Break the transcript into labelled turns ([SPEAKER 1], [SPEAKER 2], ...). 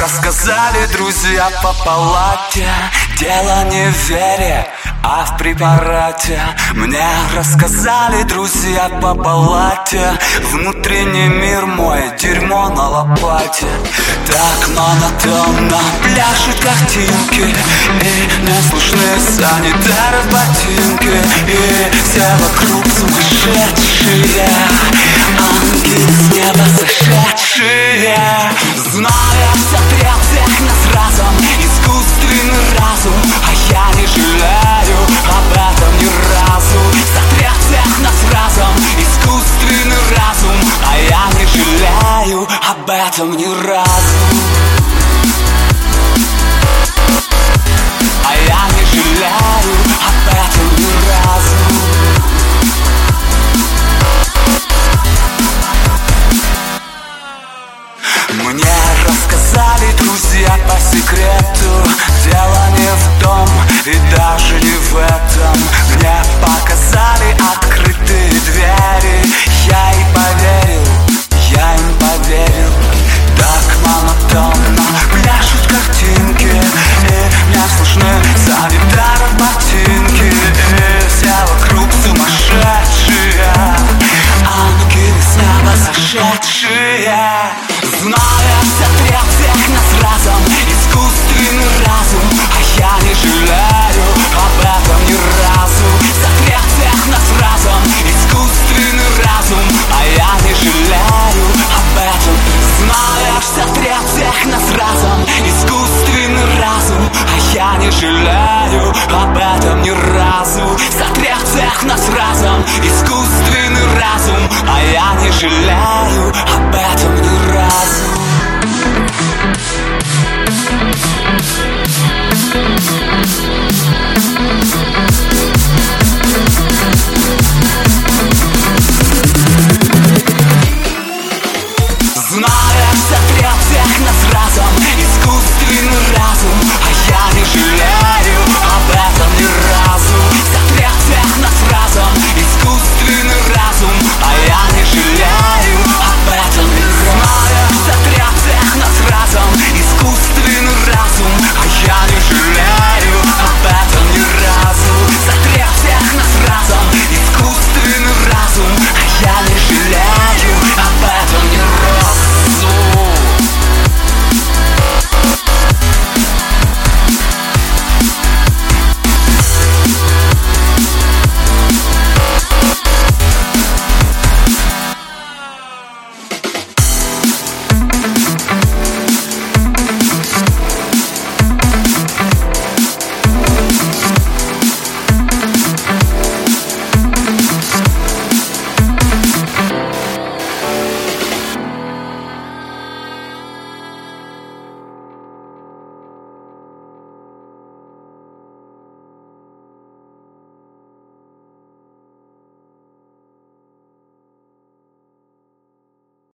[SPEAKER 1] рассказали друзья по палате Дело не в вере, а в препарате. Мне рассказали друзья по палате Внутренний мир мой, дерьмо на лопате. Так монотонно пляшут картинки И не слышны санитары в ботинке И все вокруг сумасшедшие. Ангелы с неба сошедшие Зная все об этом не раз. А я не жалею об этом не раз. Мне рассказали друзья по секрету. Дело не в том и даже не в этом. Мне Сотря всех нас разом. Искусственный разум А я не жалею об этом ни разу. Знает, сотря всех нас Искусственный разум А я не жалею об этом ни разу.